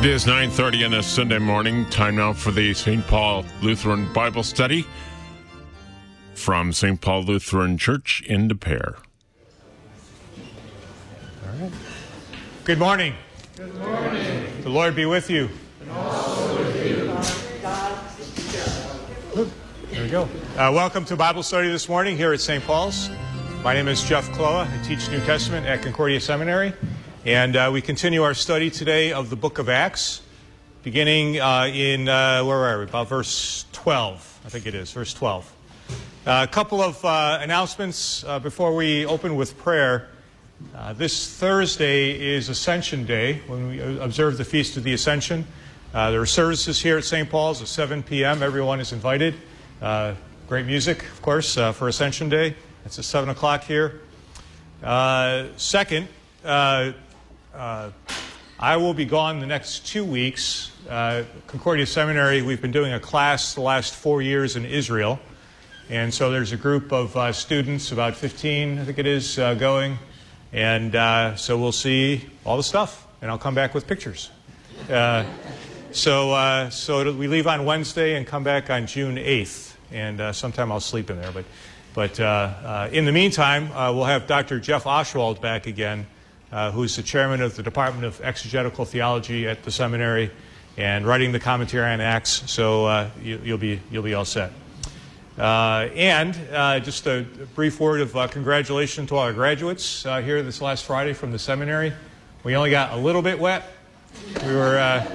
It is 9:30 on a Sunday morning. Time now for the St. Paul Lutheran Bible Study from St. Paul Lutheran Church in De Pere. All right. Good morning. Good morning. The Lord be with you. And also with you. There we go. Uh, welcome to Bible study this morning here at St. Paul's. My name is Jeff Kloha. I teach New Testament at Concordia Seminary. And uh, we continue our study today of the book of Acts, beginning uh, in, uh, where are we? About verse 12, I think it is, verse 12. Uh, a couple of uh, announcements uh, before we open with prayer. this Thursday is Ascension Day, when we observe the Feast of the Ascension. there are services here at St. Paul's at 7 p.m. Everyone is invited. great music, of course, for Ascension Day. It's at 7 o'clock here. second, uh, I will be gone the next two weeks. Uh, Concordia Seminary, we've been doing a class the last four years in Israel. And so there's a group of uh, students, about 15, I think it is, uh, going. And uh, so we'll see all the stuff, and I'll come back with pictures. Uh, so so we leave on Wednesday and come back on June 8th. And sometime I'll sleep in there. But, but in the meantime, we'll have Dr. Jeff Oschwald back again uh, who's the chairman of the Department of Exegetical Theology at the seminary and writing the commentary on Acts. So uh, you, will be, you'll be all set. Uh, and uh, just a brief word of uh, congratulations to all our graduates uh, here this last Friday from the seminary. We only got a little bit wet. We were,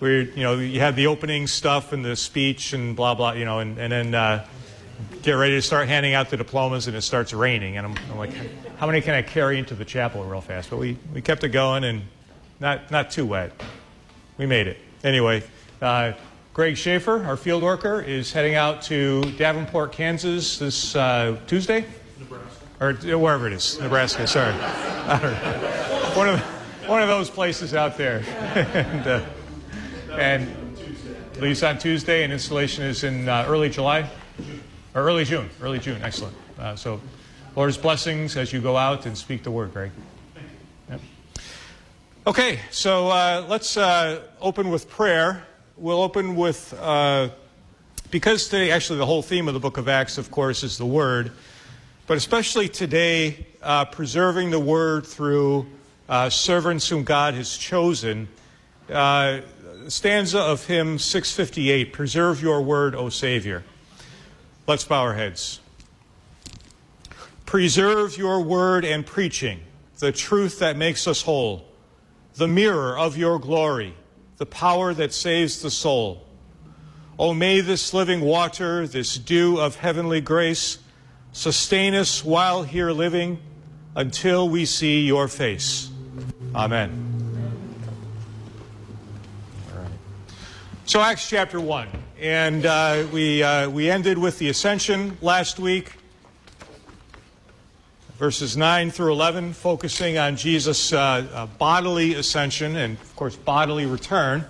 we you know, you had the opening stuff and the speech and blah, blah, you know, and, and then get ready to start handing out the diplomas and it starts raining. And I'm, I'm, like, how many can I carry into the chapel real fast? But we, we kept it going and not, not too wet. We made it. Anyway, uh, Greg Schaefer, our field worker, is heading out to Davenport, Kansas this uh, Tuesday? Nebraska. Or uh, wherever it is. Nebraska, sorry. One of, one of those places out there. and, uh, and leaves on Tuesday, and installation is in uh, early July. Or early June. Early June. Excellent. Uh, so, Lord's blessings as you go out and speak the word, Greg. Yep. Okay, so uh, let's uh, open with prayer. We'll open with, uh, because today, actually, the whole theme of the book of Acts, of course, is the word. But especially today, uh, preserving the word through uh, servants whom God has chosen. stanza of hymn 658 Preserve your word, O Savior. Let's bow our heads. Preserve your word and preaching, the truth that makes us whole, the mirror of your glory, the power that saves the soul. Oh, may this living water, this dew of heavenly grace, sustain us while here living until we see your face. Amen. All right. So, Acts chapter 1. And uh, we, uh, we ended with the ascension last week, verses 9 through 11, focusing on Jesus' uh, uh bodily ascension and, of course, bodily return.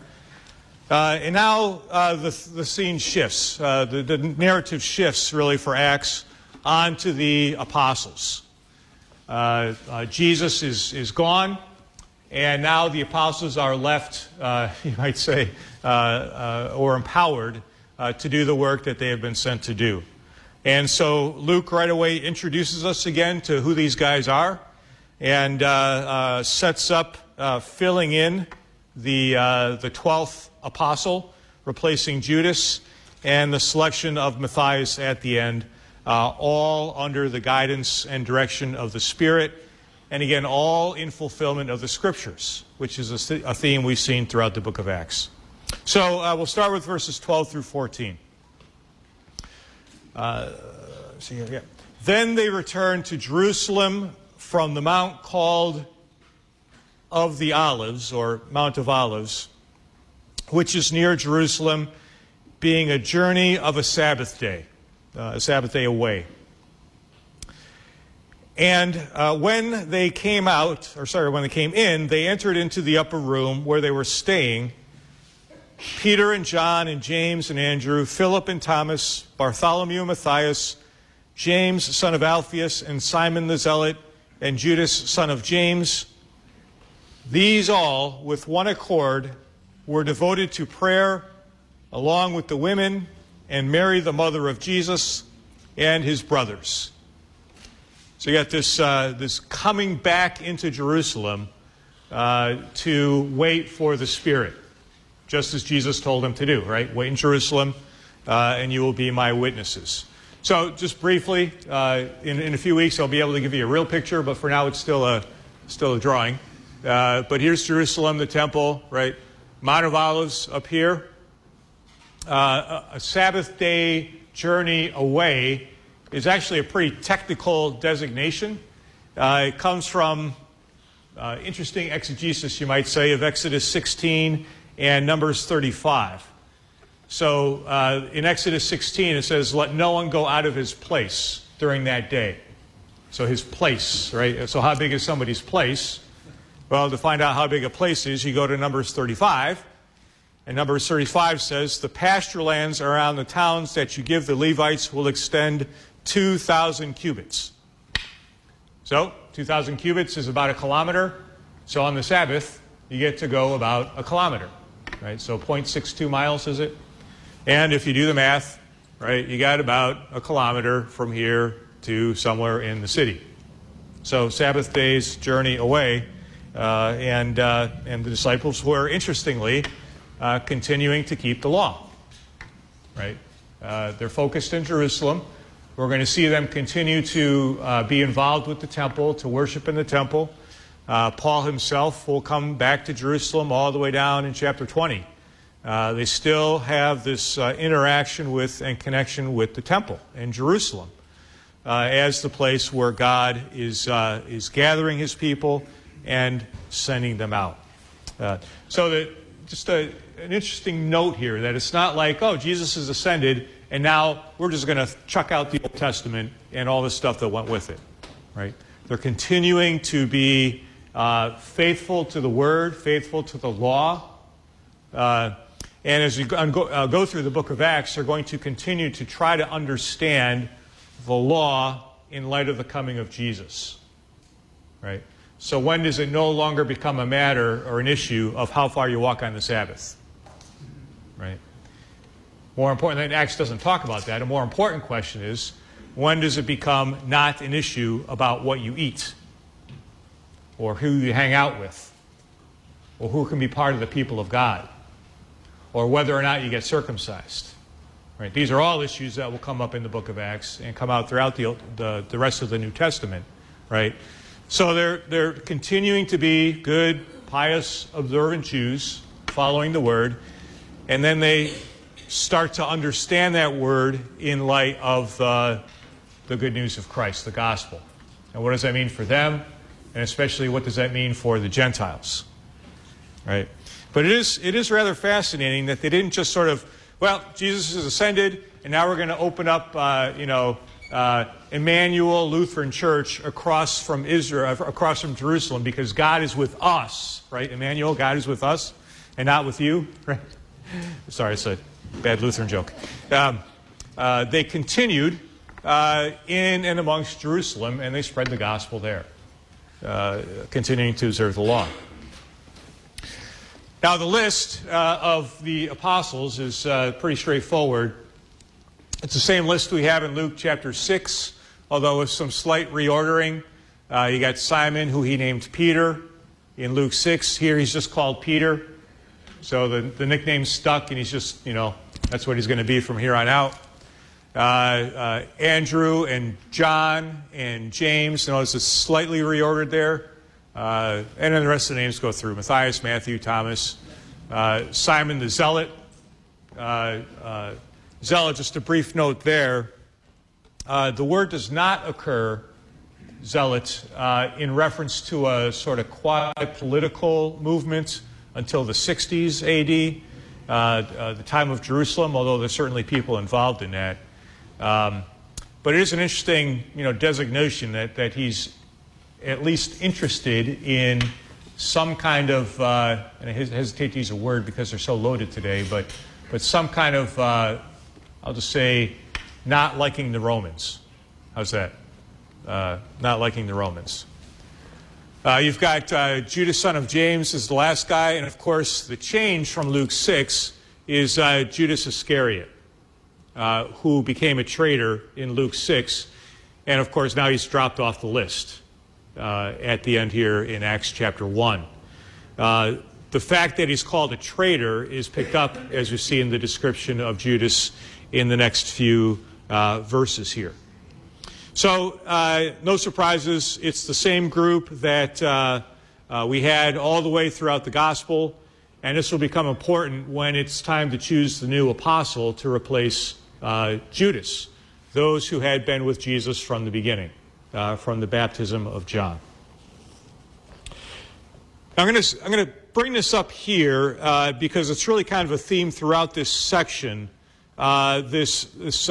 Uh, and now uh, the, the scene shifts. The, the, narrative shifts, really, for Acts onto the apostles. Jesus is, is gone. And now the apostles are left, uh, you might say, uh, uh, or empowered uh, to do the work that they have been sent to do. And so Luke right away introduces us again to who these guys are and uh, sets up filling in the, the 12th apostle, replacing Judas, and the selection of Matthias at the end, all under the guidance and direction of the Spirit and again, all in fulfillment of the scriptures, which is a, theme we've seen throughout the book of Acts. So uh, we'll start with verses 12 through 14. Uh, see here, yeah. Then they returned to Jerusalem from the mount called of the Olives, or Mount of Olives, which is near Jerusalem, being a journey of a Sabbath day, uh, a Sabbath day away. And uh, when they came out, or sorry, when they came in, they entered into the upper room where they were staying. Peter and John and James and Andrew, Philip and Thomas, Bartholomew and Matthias, James, son of Alphaeus, and Simon the Zealot, and Judas, son of James. These all, with one accord, were devoted to prayer, along with the women and Mary, the mother of Jesus, and his brothers. So you got this, uh, this coming back into Jerusalem uh, to wait for the Spirit, just as Jesus told them to do, right? Wait in Jerusalem, uh, and you will be my witnesses. So, just briefly, uh, in, in a few weeks, I'll be able to give you a real picture, but for now, it's still a, still a drawing. Uh, but here's Jerusalem, the temple, right? Mount of Olives up here. Uh, a Sabbath day journey away is actually a pretty technical designation. Uh, it comes from uh, interesting exegesis, you might say, of Exodus 16 and Numbers 35. So uh, in Exodus 16, it says, Let no one go out of his place during that day. So his place, right? So how big is somebody's place? Well, to find out how big a place is, you go to Numbers 35. And Numbers 35 says, The pasture lands around the towns that you give the Levites will extend 2,000 cubits. So 2,000 cubits is about a kilometer. So on the Sabbath, you get to go about a kilometer, right? So 0.62 miles, is it? And if you do the math, right, you got about a kilometer from here to somewhere in the city. So Sabbath day's journey away, uh, and, uh, and the disciples were, interestingly, uh, continuing to keep the law, right? Uh, they're focused in Jerusalem. We're going to see them continue to uh, be involved with the temple, to worship in the temple. Uh, Paul himself will come back to Jerusalem all the way down in chapter 20. Uh, they still have this uh, interaction with and connection with the temple in Jerusalem uh, as the place where God is, uh, is gathering his people and sending them out. So, that, just a, an interesting note here that it's not like, oh, Jesus has ascended, and now we're just going to chuck out the Old Testament and all the stuff that went with it, right? They're continuing to be uh, faithful to the Word, faithful to the law. And as we go, uh, go, through the book of Acts, they're going to continue to try to understand the law in light of the coming of Jesus. Right? So when does it no longer become a matter or an issue of how far you walk on the Sabbath? More important, Acts doesn't talk about that. A more important question is when does it become not an issue about what you eat or who you hang out with or who can be part of the people of God? or whether or not you get circumcised. Right? These are all issues that will come up in the book of Acts and come out throughout the, the, the rest of the New Testament. Right? So they're, they're continuing to be good, pious, observant Jews, following the word, and then they start to understand that word in light of uh, the good news of Christ, the gospel. And what does that mean for them? And especially, what does that mean for the Gentiles? Right? But it is, it is rather fascinating that they didn't just sort of, well, Jesus has ascended, and now we're going to open up, uh, you know, uh, Emmanuel Lutheran Church across from Israel, across from Jerusalem, because God is with us, right? Emmanuel, God is with us, and not with you, right? Sorry, I a bad Lutheran joke. Um, uh, they continued uh, in and amongst Jerusalem, and they spread the gospel there, uh, continuing to observe the law. Now, the list uh, of the apostles is uh, pretty straightforward. It's the same list we have in Luke chapter 6, although with some slight reordering. Uh, you got Simon, who he named Peter. In Luke 6, here he's just called Peter. So the, the nickname stuck, and he's just, you know, that's what he's going to be from here on out. Uh, uh, Andrew and John and James. Notice it's slightly reordered there. Uh, and then the rest of the names go through Matthias, Matthew, Thomas, uh, Simon the Zealot. Uh, uh zealot, just a brief note there. The word does not occur, zealot, in reference to a sort of quasi political movement until the 60s AD, the time of Jerusalem, although there's certainly people involved in that. Um, but it is an interesting you know, designation that, that he's at least interested in some kind of, uh, and I hesitate to use a word because they're so loaded today, but, but some kind of, uh, I'll just say, not liking the Romans. How's that? Uh, not liking the Romans. Uh, you've got uh, Judas, son of James, is the last guy, and of course, the change from Luke 6 is uh, Judas Iscariot, uh, who became a traitor in Luke 6, and of course, now he's dropped off the list uh, at the end here in Acts chapter 1. Uh, the fact that he's called a traitor is picked up, as you see in the description of Judas in the next few verses here. So, uh, no surprises. It's the same group that uh, uh, we had all the way throughout the gospel, and this will become important when it's time to choose the new apostle to replace uh, Judas, those who had been with Jesus from the beginning, uh, from the baptism of John. I'm going to I'm going to bring this up here uh, because it's really kind of a theme throughout this section. this this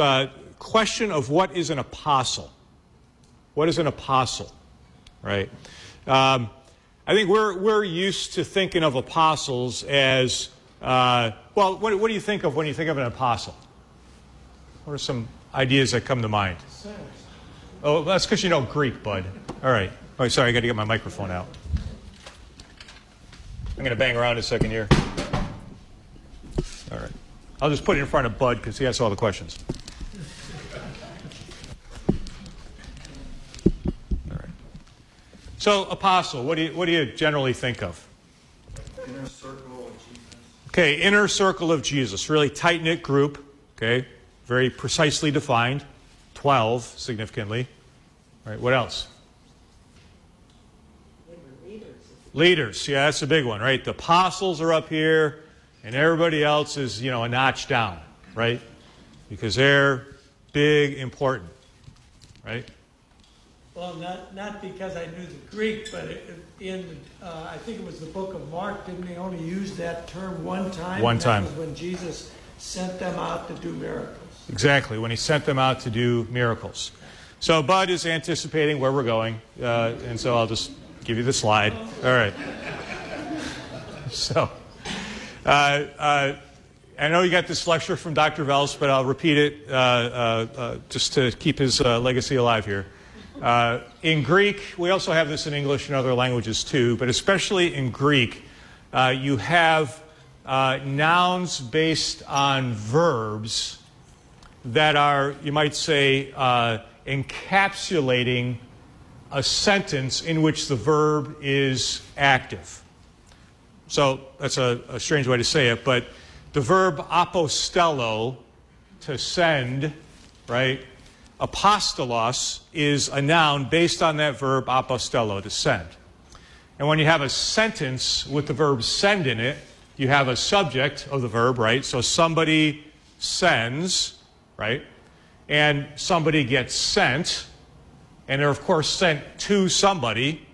question of what is an apostle. What is an apostle? Right? Um, I think we're, we're used to thinking of apostles as, uh, well, what, what, do you think of when you think of an apostle? What are some ideas that come to mind? Oh, that's because you know Greek, bud. All right. Oh, sorry, I got to get my microphone out. I'm going to bang around a second here. All right. I'll just put it in front of Bud because he has all the questions. So, apostle, what do you, what do you generally think of? Inner circle of Jesus. Okay, inner circle of Jesus. Really tight knit group. Okay, very precisely defined. 12, significantly. All right, what else? Leaders. Leaders, yeah, that's a big one, right? The apostles are up here, and everybody else is, you know, a notch down, right? Because they're big, important, right? Well, not, not because I knew the Greek, but in, uh, I think it was the book of Mark, didn't they only use that term one time? One time. When Jesus sent them out to do miracles. Exactly, when he sent them out to do miracles. So Bud is anticipating where we're going, uh, and so I'll just give you the slide. All right. So, uh, uh, I know you got this lecture from Dr. Voelz, but I'll repeat it uh, uh, uh, just to keep his legacy alive here. Uh, in Greek, we also have this in English and other languages too, but especially in Greek, uh, you have uh, nouns based on verbs that are, you might say, uh, encapsulating a sentence in which the verb is active. So that's a, a strange way to say it, but the verb apostello, to send, right, apostolos is a noun based on that verb apostello, to send. And when you have a sentence with the verb send in it, you have a subject of the verb, right? So somebody sends, right? And somebody gets sent, and they're, of course, sent to somebody,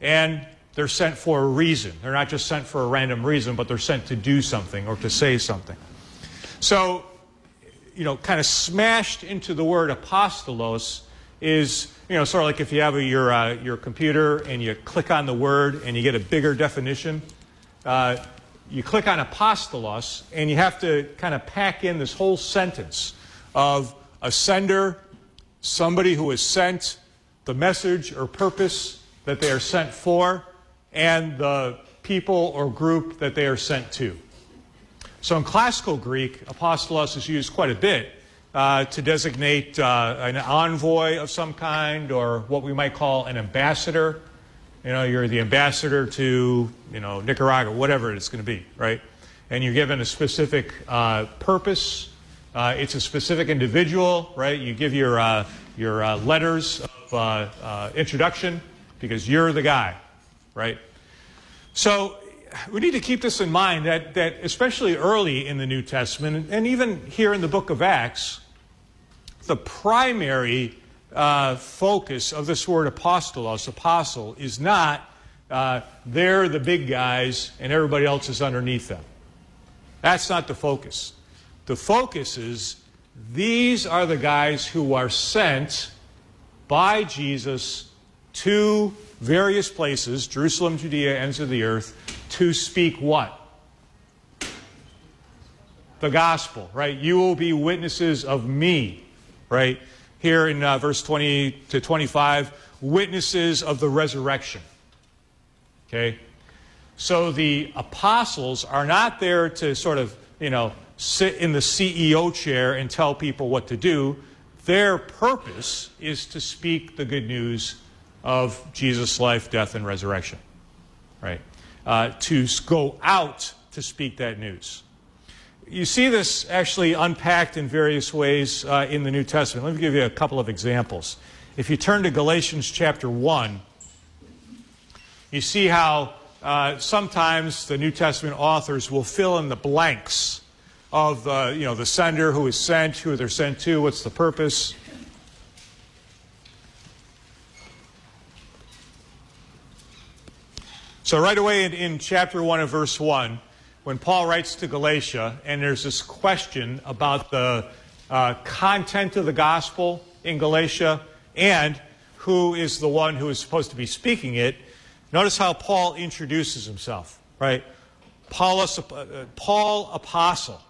and they're sent for a reason. They're not just sent for a random reason, but they're sent to do something or to say something. So you know, kind of smashed into the word apostolos is, you know, sort of like if you have a, your, uh, your computer and you click on the word and you get a bigger definition. Uh, you click on apostolos and you have to kind of pack in this whole sentence of a sender, somebody who is sent, the message or purpose that they are sent for, and the people or group that they are sent to. So in classical Greek, apostolos is used quite a bit uh, to designate uh, an envoy of some kind or what we might call an ambassador. You know, you're the ambassador to, you know, Nicaragua, whatever it's going to be, right? And you're given a specific uh, purpose. Uh, it's a specific individual, right? You give your, uh, your uh, letters of introduction because you're the guy, right? So we need to keep this in mind that, that especially early in the New Testament, and even here in the book of Acts, the primary uh, focus of this word apostolos, apostle, is not uh, they're the big guys and everybody else is underneath them. That's not the focus. The focus is these are the guys who are sent by Jesus to various places, Jerusalem, Judea, ends of the earth, to speak what? The gospel, right? You will be witnesses of me, right? Here in uh, verse 20 to 25, witnesses of the resurrection, Okay? So the apostles are not there to sort of, you know, sit in the CEO chair and tell people what to do. Their purpose is to speak the good news of Jesus' life, death, and resurrection. Right? Uh, to go out to speak that news. You see this actually unpacked in various ways uh, in the New Testament. Let me give you a couple of examples. If you turn to Galatians chapter 1, you see how uh, sometimes the New Testament authors will fill in the blanks of the, you know, the sender, who is sent, who they're sent to, what's the purpose. So, right away in, in chapter 1 and verse 1, when Paul writes to Galatia, and there's this question about the uh, content of the gospel in Galatia and who is the one who is supposed to be speaking it, notice how Paul introduces himself, right? Paulus, uh, Paul Apostle,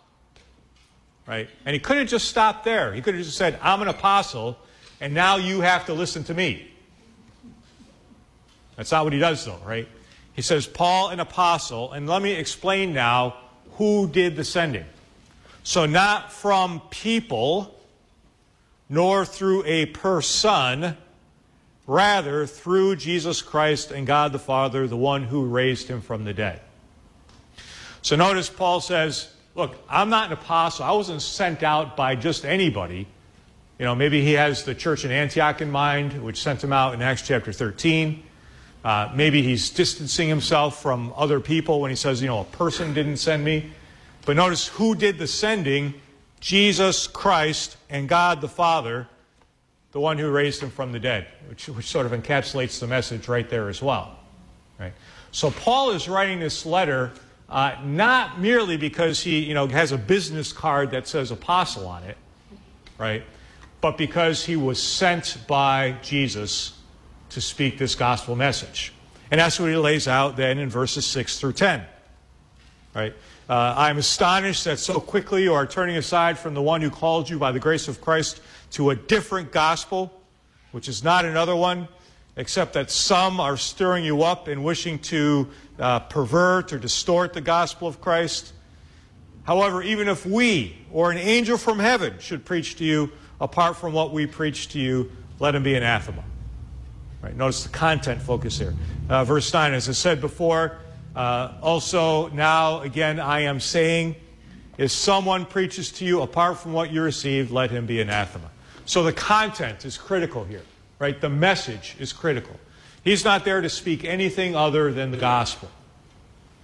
right? And he could have just stopped there. He could have just said, I'm an apostle, and now you have to listen to me. That's not what he does, though, right? He says, Paul, an apostle, and let me explain now who did the sending. So, not from people, nor through a person, rather through Jesus Christ and God the Father, the one who raised him from the dead. So, notice Paul says, Look, I'm not an apostle. I wasn't sent out by just anybody. You know, maybe he has the church in Antioch in mind, which sent him out in Acts chapter 13. Uh, maybe he's distancing himself from other people when he says, you know, a person didn't send me. But notice who did the sending? Jesus Christ and God the Father, the one who raised him from the dead, which, which sort of encapsulates the message right there as well. Right? So Paul is writing this letter uh, not merely because he, you know, has a business card that says apostle on it, right? But because he was sent by Jesus to speak this gospel message. And that's what he lays out then in verses 6 through 10. Right? Uh, I am astonished that so quickly you are turning aside from the one who called you by the grace of Christ to a different gospel, which is not another one, except that some are stirring you up and wishing to uh, pervert or distort the gospel of Christ. However, even if we or an angel from heaven should preach to you apart from what we preach to you, let him be anathema. Right, notice the content focus here. Uh, verse 9, as I said before, uh, also now again I am saying, if someone preaches to you apart from what you received, let him be anathema. So the content is critical here, right? The message is critical. He's not there to speak anything other than the gospel,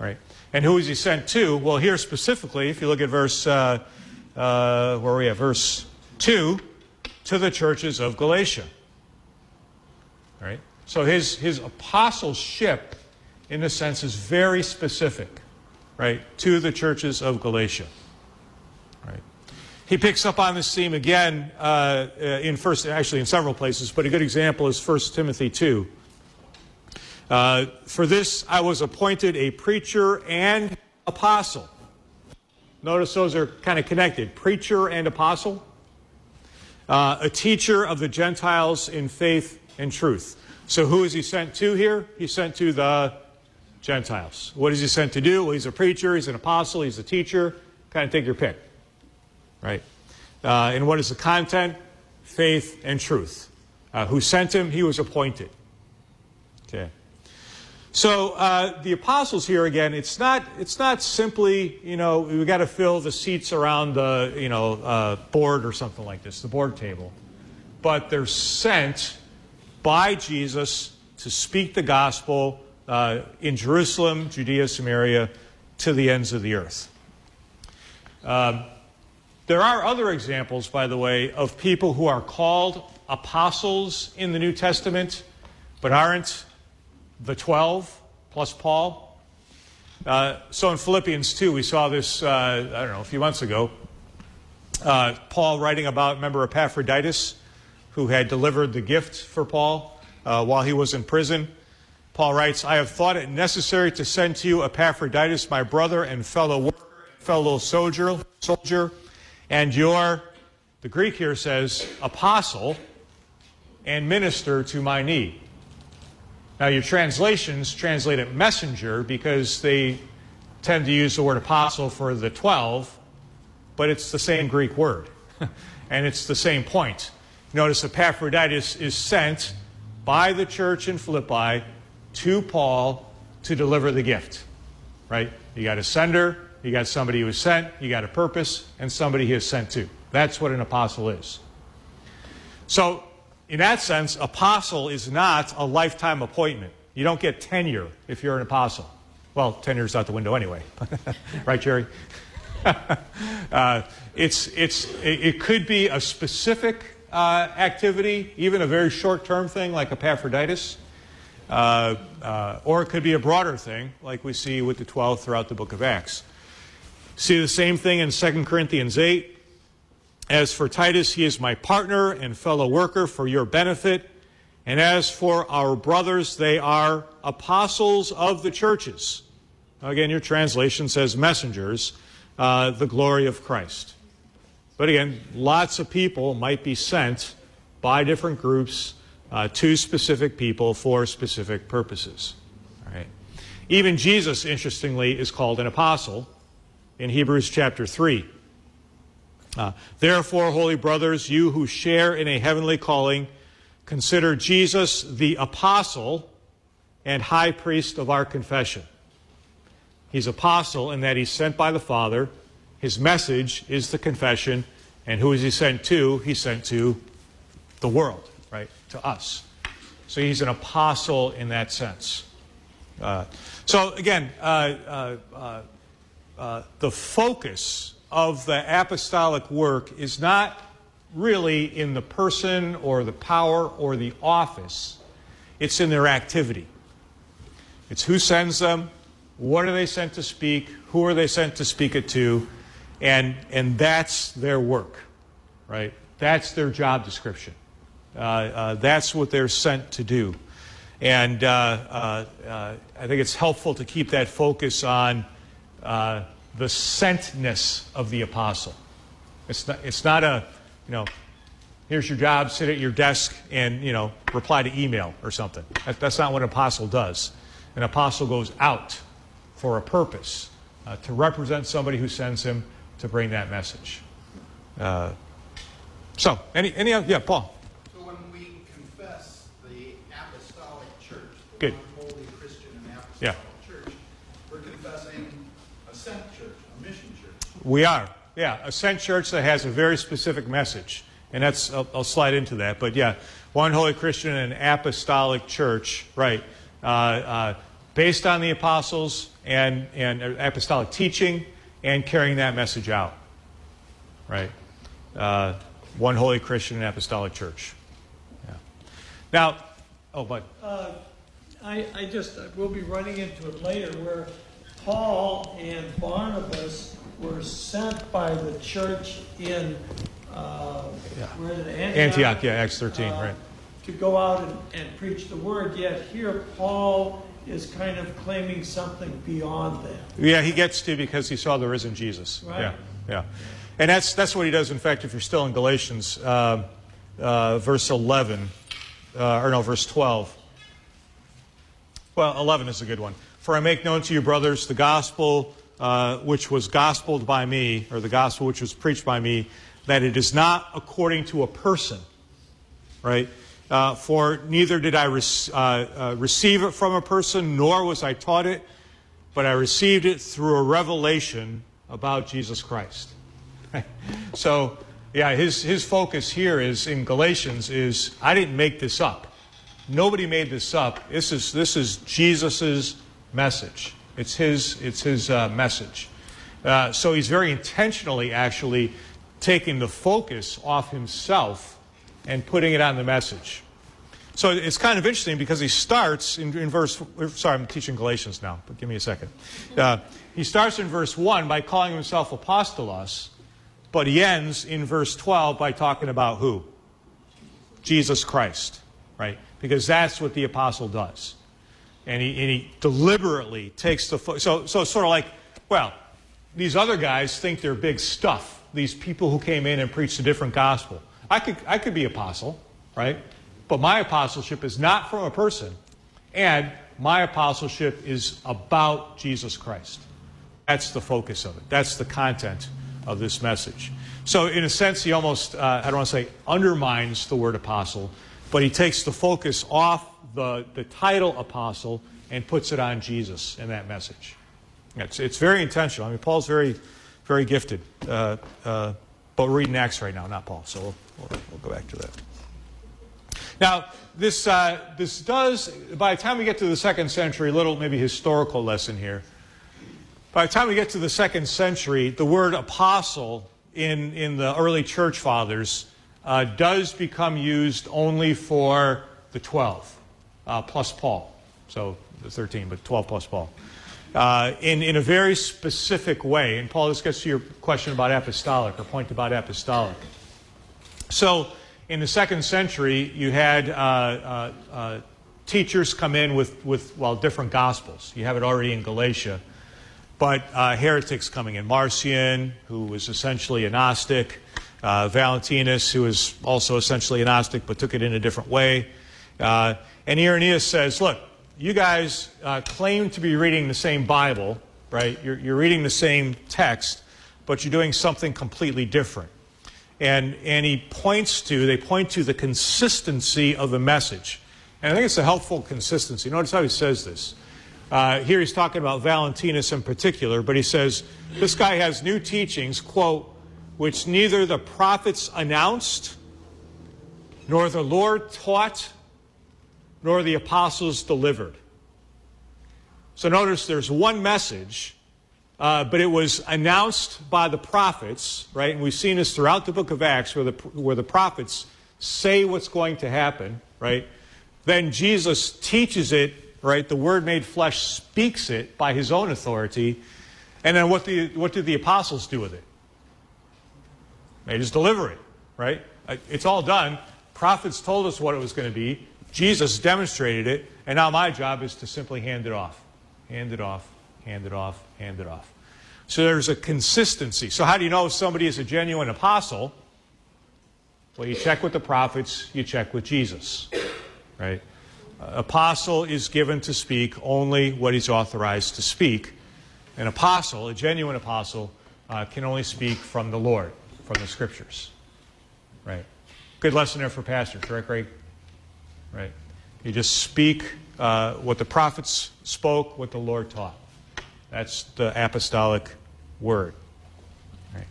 right? And who is he sent to? Well, here specifically, if you look at verse, uh, uh where are we at? Verse 2, to the churches of Galatia. Right? So his, his apostleship, in a sense, is very specific, right, to the churches of Galatia. Right? He picks up on this theme again uh, in first, actually in several places, but a good example is 1 Timothy 2. Uh, for this I was appointed a preacher and apostle. Notice those are kind of connected preacher and apostle. Uh, a teacher of the Gentiles in faith and truth. So who is he sent to here? He's sent to the Gentiles. What is he sent to do? Well, he's a preacher, he's an apostle, he's a teacher. Kind of take your pick. Right? Uh, and what is the content? Faith and truth. Uh, who sent him? He was appointed. Okay. So uh, the apostles here again, it's not it's not simply you know we got to fill the seats around the you know uh, board or something like this, the board table, but they're sent by Jesus to speak the gospel uh, in Jerusalem, Judea, Samaria, to the ends of the earth. Um, there are other examples, by the way, of people who are called apostles in the New Testament, but aren't the 12 plus Paul. Uh, so in Philippians 2, we saw this, uh, I don't know, a few months ago. Uh, Paul writing about, remember Epaphroditus? Who had delivered the gift for Paul uh, while he was in prison. Paul writes, I have thought it necessary to send to you Epaphroditus, my brother and fellow worker, fellow soldier, soldier, and your, the Greek here says, apostle and minister to my need. Now, your translations translate it messenger because they tend to use the word apostle for the 12, but it's the same Greek word, and it's the same point. Notice Epaphroditus is sent by the church in Philippi to Paul to deliver the gift, right? You got a sender, you got somebody who is sent, you got a purpose, and somebody he is sent to. That's what an apostle is. So, in that sense, apostle is not a lifetime appointment. You don't get tenure if you're an apostle. Well, tenure's out the window anyway. right, Jerry? uh, it's, it's, it could be a specific uh, activity, even a very short term thing like Epaphroditus, uh, uh, or it could be a broader thing like we see with the 12 throughout the book of Acts. See the same thing in 2 Corinthians 8. As for Titus, he is my partner and fellow worker for your benefit. And as for our brothers, they are apostles of the churches. Again, your translation says messengers, uh, the glory of Christ. But again, lots of people might be sent by different groups uh, to specific people for specific purposes. All right. Even Jesus, interestingly, is called an apostle in Hebrews chapter 3. Uh, Therefore, holy brothers, you who share in a heavenly calling, consider Jesus the apostle and high priest of our confession. He's apostle in that he's sent by the Father. His message is the confession. And who is he sent to? He's sent to the world, right? To us. So he's an apostle in that sense. Uh, so again, uh, uh, uh, uh the focus of the apostolic work is not really in the person or the power or the office, it's in their activity. It's who sends them, what are they sent to speak, who are they sent to speak it to, and, and that's their work, right? That's their job description. Uh, uh, that's what they're sent to do. And uh, uh, uh I think it's helpful to keep that focus on uh, the sentness of the apostle. It's not, it's not a, you know, here's your job, sit at your desk and, you know, reply to email or something. That, that's not what an apostle does. An apostle goes out for a purpose, to represent somebody who sends him to bring that message. Uh, so, any, any, yeah, Paul. So when we confess the apostolic church, the Good. holy Christian and apostolic Yeah. church, we're confessing a sent church, a mission church. We are. Yeah, a sent church that has a very specific message. And that's, I'll, I'll slide into that. But yeah, one holy Christian and apostolic church, right, uh, uh, based on the apostles and, and apostolic teaching and carrying that message out, right? Uh, one holy Christian and apostolic church. Yeah. Now, oh, but. Uh, I, I just, we'll be running into it later where Paul and Barnabas were sent by the church in uh, Yeah. where is it? Antioch, Antioch, yeah, Acts 13, uh, right. To go out and, and preach the word. Yet here Paul is kind of claiming something beyond that. Yeah, he gets to because he saw the risen Jesus. Right. Yeah, yeah. And that's, that's what he does. In fact, if you're still in Galatians, uh, uh, verse 11, uh, or no, verse 12. Well, 11 is a good one. For I make known to you, brothers, the gospel uh, which was gospeled by me, or the gospel which was preached by me, that it is not according to a person, right? Uh, for neither did I uh, uh, receive it from a person, nor was I taught it, but I received it through a revelation about Jesus Christ. so, yeah, his, his focus here is in Galatians is I didn't make this up. Nobody made this up. This is, this is Jesus' message. It's his, it's his uh, message. Uh, so he's very intentionally actually taking the focus off himself and putting it on the message. So it's kind of interesting because he starts in, in verse. Sorry, I'm teaching Galatians now, but give me a second. Uh, he starts in verse 1 by calling himself apostolos, but he ends in verse 12 by talking about who? Jesus Christ, right? Because that's what the apostle does. And he, and he deliberately takes the. Fo- so, so sort of like, well, these other guys think they're big stuff. These people who came in and preached a different gospel. I could, I could be apostle, right? But my apostleship is not from a person. And my apostleship is about Jesus Christ. That's the focus of it. That's the content of this message. So, in a sense, he almost, uh, I don't want to say undermines the word apostle, but he takes the focus off the, the title apostle and puts it on Jesus in that message. It's, it's very intentional. I mean, Paul's very, very gifted. Uh, uh, but we're reading Acts right now, not Paul. So we'll, we'll, we'll go back to that. Now, this, uh, this does, by the time we get to the second century, a little maybe historical lesson here. By the time we get to the second century, the word apostle in, in the early church fathers uh, does become used only for the 12, uh, plus Paul. So the 13, but 12 plus Paul. Uh, in, in a very specific way. And Paul, this gets to your question about apostolic, or point about apostolic. So, in the second century, you had uh, uh, uh, teachers come in with, with, well, different gospels. You have it already in Galatia. But uh, heretics coming in. Marcion, who was essentially a Gnostic. Uh, Valentinus, who was also essentially a Gnostic but took it in a different way. And Irenaeus says, look, you guys claim to be reading the same Bible, right? You're, you're reading the same text, but you're doing something completely different. And, and he points to, they point to the consistency of the message. And I think it's a helpful consistency. Notice how he says this. Uh, here he's talking about Valentinus in particular, but he says, this guy has new teachings, quote, which neither the prophets announced, nor the Lord taught, nor the apostles delivered. So notice there's one message uh, but it was announced by the prophets, right? And we've seen this throughout the book of Acts where the, where the prophets say what's going to happen, right? Then Jesus teaches it, right? The Word made flesh speaks it by his own authority. And then what, the, what did the apostles do with it? They just deliver it, right? Uh, it's all done. Prophets told us what it was going to be. Jesus demonstrated it. And now my job is to simply hand it off. Hand it off, hand it off, hand it off. So there's a consistency. So, how do you know if somebody is a genuine apostle? Well, you check with the prophets, you check with Jesus, right? apostle is given to speak only what he's authorized to speak. An apostle, a genuine apostle, uh, can only speak from the Lord, from the scriptures, right? Good lesson there for pastors, right, Craig? Right? You just speak uh, what the prophets spoke, what the Lord taught. That's the apostolic word. Right.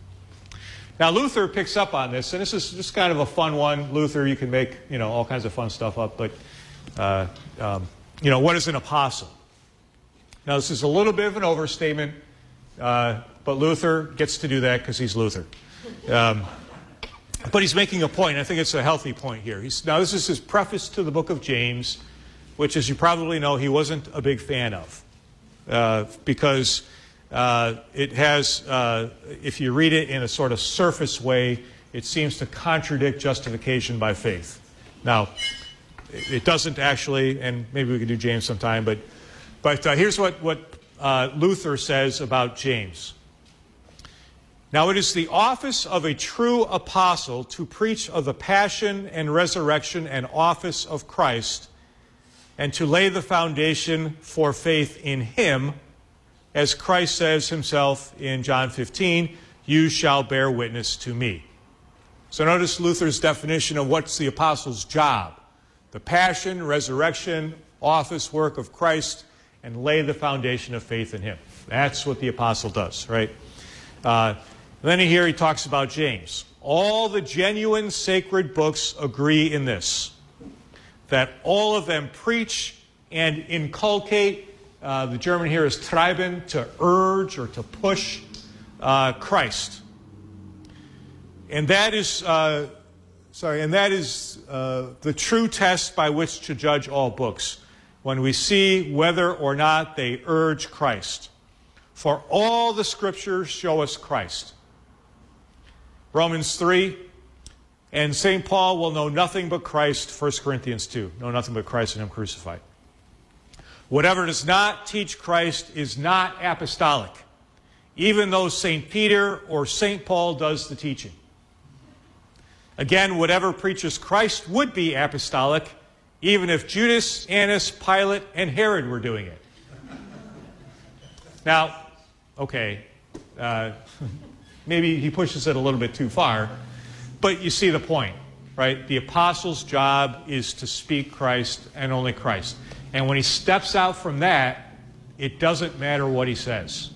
Now, Luther picks up on this, and this is just kind of a fun one. Luther, you can make you know all kinds of fun stuff up, but uh, um, you know what is an apostle? Now, this is a little bit of an overstatement, uh, but Luther gets to do that because he's Luther. Um, but he's making a point. I think it's a healthy point here. He's, now, this is his preface to the book of James, which, as you probably know, he wasn't a big fan of. Uh, because uh, it has, uh, if you read it in a sort of surface way, it seems to contradict justification by faith. Now, it doesn't actually, and maybe we could do James sometime, but, but uh, here's what, what uh, Luther says about James. Now, it is the office of a true apostle to preach of the passion and resurrection and office of Christ and to lay the foundation for faith in him, as Christ says himself in John 15, you shall bear witness to me. So notice Luther's definition of what's the apostle's job the passion, resurrection, office work of Christ, and lay the foundation of faith in him. That's what the apostle does, right? Uh, then here he talks about James. All the genuine sacred books agree in this that all of them preach and inculcate, uh, the German here is treiben, to urge or to push uh, Christ. And that is, uh, sorry, and that is uh, the true test by which to judge all books, when we see whether or not they urge Christ. For all the scriptures show us Christ. Romans 3 and St. Paul will know nothing but Christ, 1 Corinthians 2. Know nothing but Christ and Him crucified. Whatever does not teach Christ is not apostolic, even though St. Peter or St. Paul does the teaching. Again, whatever preaches Christ would be apostolic, even if Judas, Annas, Pilate, and Herod were doing it. Now, okay, uh, maybe he pushes it a little bit too far, but you see the point, right? The apostle's job is to speak Christ and only Christ. And when he steps out from that, it doesn't matter what he says,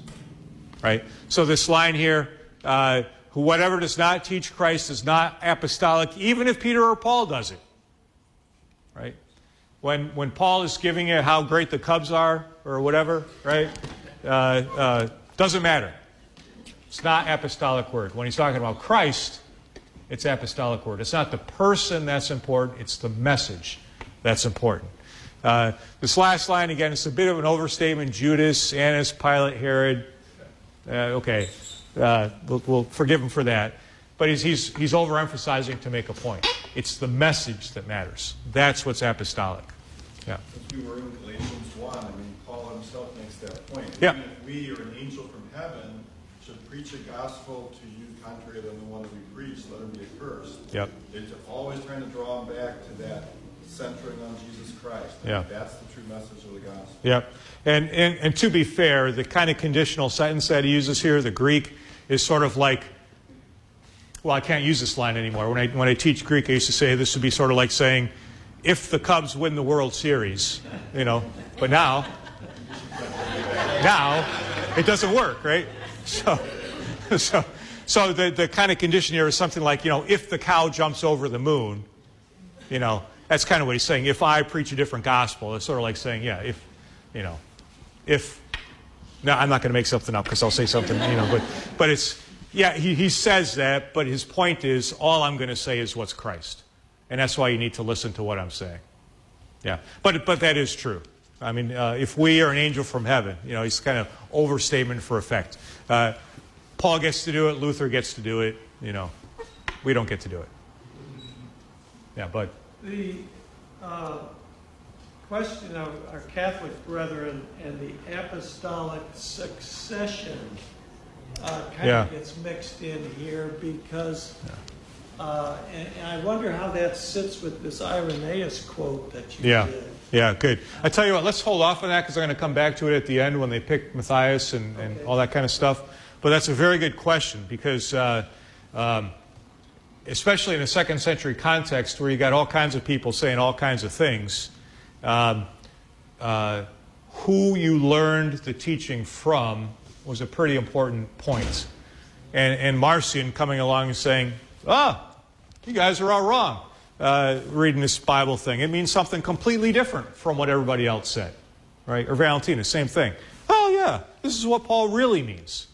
right? So this line here, uh, whoever does not teach Christ is not apostolic, even if Peter or Paul does it, right? When, when Paul is giving it how great the Cubs are or whatever, right? Uh, uh, doesn't matter. It's not apostolic word. When he's talking about Christ, it's apostolic word. It's not the person that's important, it's the message that's important. Uh, this last line, again, it's a bit of an overstatement. Judas, Annas, Pilate, Herod. Uh, okay, uh, we'll, we'll, forgive him for that. But he's, he's, he's overemphasizing to make a point. It's the message that matters. That's what's apostolic. Yeah. If we were in Galatians 1, I mean, Paul himself makes that point. Yeah. Even if we are an angel from heaven should preach a gospel to you contrary than the one that we preach, let him be accursed. Yep. It's always trying to draw him back to that centering on Jesus Christ. Yeah. That's the true message of the gospel. Yep. And, and, and to be fair, the kind of conditional sentence that he uses here, the Greek, is sort of like, well, I can't use this line anymore. When I, when I teach Greek, I used to say this would be sort of like saying, if the Cubs win the World Series, you know. But now, now, it doesn't work, right? So, so, so the, the kind of condition here is something like, you know, if the cow jumps over the moon, you know, that's kind of what he's saying. If I preach a different gospel, it's sort of like saying, yeah, if, you know, if, no, I'm not going to make something up because I'll say something, you know, but, but it's, yeah, he, he says that, but his point is all I'm going to say is what's Christ. And that's why you need to listen to what I'm saying. Yeah, but, but that is true. I mean, uh, if we are an angel from heaven, you know, he's kind of overstatement for effect. Uh, Paul gets to do it, Luther gets to do it, you know, we don't get to do it. Yeah, but. The uh, question of our Catholic brethren and the apostolic succession uh, kind Yeah. of gets mixed in here because, uh, and, and I wonder how that sits with this Irenaeus quote that you Yeah. did. Yeah, good. I tell you what, let's hold off on that because I'm going to come back to it at the end when they pick Matthias and, and all that kind of stuff. But that's a very good question because, uh, um, especially in a second century context where you got all kinds of people saying all kinds of things, um, uh, who you learned the teaching from was a pretty important point. And, and Marcion coming along and saying, ah, you guys are all wrong uh, reading this Bible thing. It means something completely different from what everybody else said, right? Or Valentinus, same thing. Oh, yeah, this is what Paul really means.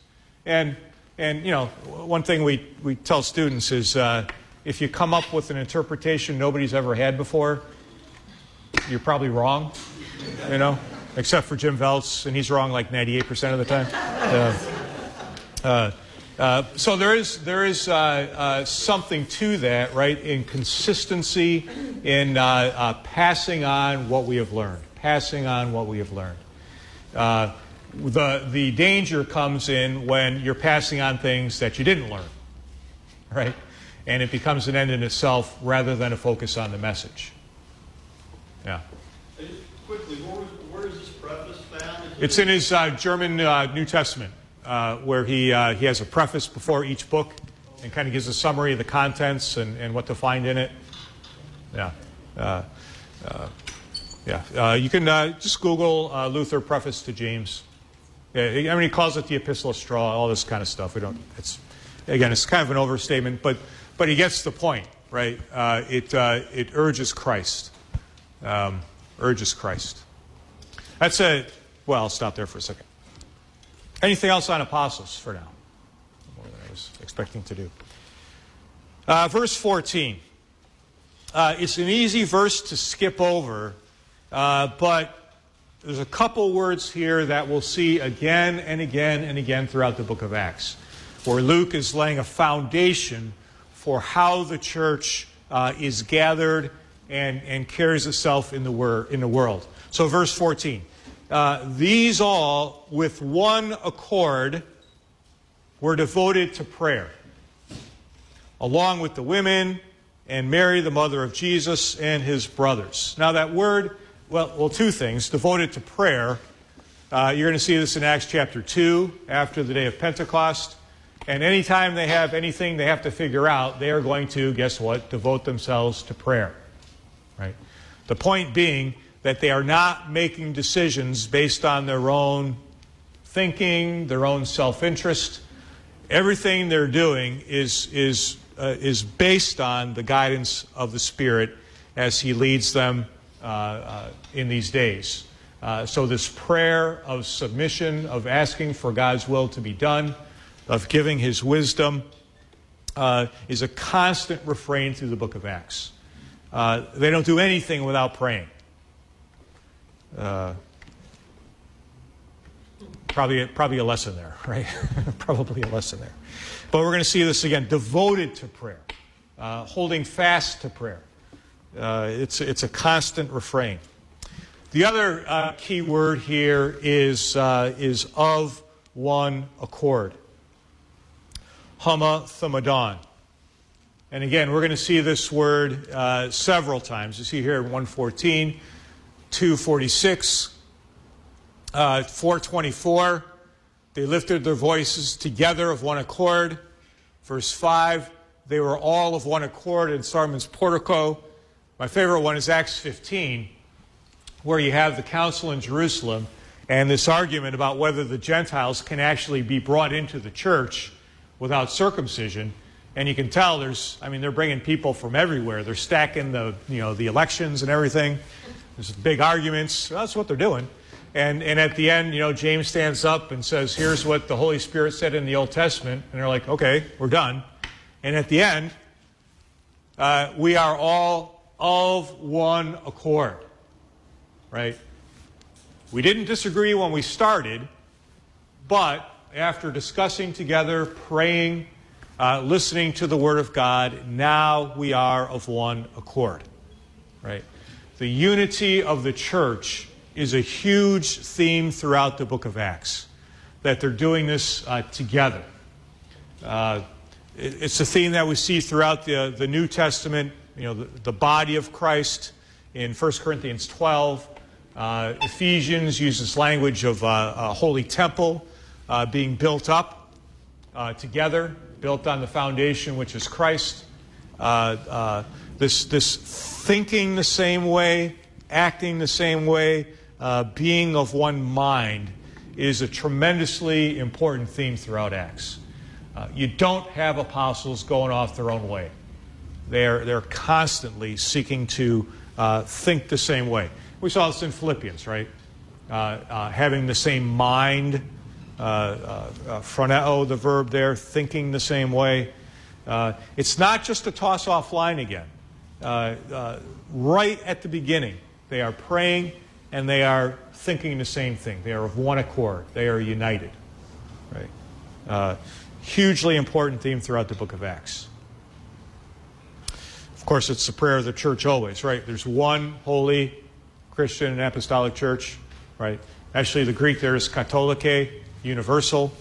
And, and you know, one thing we, we tell students is uh, if you come up with an interpretation nobody's ever had before, you're probably wrong, you know, except for Jim Voelz, and he's wrong like 98% of the time. Uh, uh, so there is there is uh, uh, something to that, right? In consistency, in uh, uh, passing on what we have learned, passing on what we have learned. Uh, the the danger comes in when you're passing on things that you didn't learn, right? And it becomes an end in itself rather than a focus on the message. Yeah, Just Quickly, where, where is this preface found? It's in his uh, German uh, New Testament. Uh, where he, uh, he has a preface before each book and kind of gives a summary of the contents and, and what to find in it. Yeah. Uh, uh, yeah. Uh, you can just Google Luther preface to James. Yeah, I mean, he calls it the Epistle of Straw, all this kind of stuff. We don't. It's again, it's kind of an overstatement, but but he gets the point, right? It it urges Christ, um, urges Christ. That's a well. I'll stop there for a second. Anything else on apostles for now? More than I was expecting to do. Uh, verse 14. Uh, it's an easy verse to skip over, uh, but there's a couple words here that we'll see again and again and again throughout the book of Acts, where Luke is laying a foundation for how the church uh, is gathered and, and carries itself in the, wor- in the world. So, verse 14. Uh, these all, with one accord, were devoted to prayer, along with the women and Mary, the mother of Jesus, and his brothers. Now, that word, well, well two things devoted to prayer. Uh, you're going to see this in Acts chapter 2 after the day of Pentecost. And anytime they have anything they have to figure out, they are going to, guess what, devote themselves to prayer. Right? The point being that they are not making decisions based on their own thinking, their own self interest. Everything they're doing is, is, uh, is based on the guidance of the Spirit as He leads them uh, uh, in these days. Uh, so, this prayer of submission, of asking for God's will to be done, of giving His wisdom, uh, is a constant refrain through the book of Acts. Uh, they don't do anything without praying. Probably, probably a lesson there, right? probably a lesson there. But we're going to see this again devoted to prayer, uh, holding fast to prayer. Uh, it's, it's a constant refrain. The other uh, key word here is, uh, is of one accord. homothumadon. And again, we're going to see this word uh, several times. You see here in 114, 246, uh, 424, they lifted their voices together of one accord. Verse 5, they were all of one accord in Solomon's portico. My favorite one is Acts 15, where you have the council in Jerusalem and this argument about whether the Gentiles can actually be brought into the church without circumcision. And you can tell there's, I mean, they're bringing people from everywhere. They're stacking the, you know, the elections and everything. There's big arguments. That's what they're doing. And, and at the end, you know, James stands up and says, Here's what the Holy Spirit said in the Old Testament. And they're like, Okay, we're done. And at the end, uh, we are all of one accord. Right? We didn't disagree when we started, but after discussing together, praying, uh, listening to the Word of God, now we are of one accord. Right? The unity of the church is a huge theme throughout the book of Acts, that they're doing this uh, together. Uh, it, it's a theme that we see throughout the, the New Testament, you know, the, the body of Christ in 1 Corinthians 12. Uh, Ephesians uses language of uh, a holy temple uh, being built up uh, together, built on the foundation which is Christ. This, this thinking the same way, acting the same way, uh, being of one mind is a tremendously important theme throughout Acts. Uh, you don't have apostles going off their own way. They're, they're constantly seeking to uh, think the same way. We saw this in Philippians, right? Uh, uh, having the same mind, uh, phroneo, the verb there, thinking the same way. it's not just a toss off line again. Right at the beginning, they are praying and they are thinking the same thing. They are of one accord. They are united. Right? Uh, hugely important theme throughout the book of Acts. Of course, it's the prayer of the church always, right? There's one holy Christian and apostolic church, right? Actually, the Greek there is katolike, universal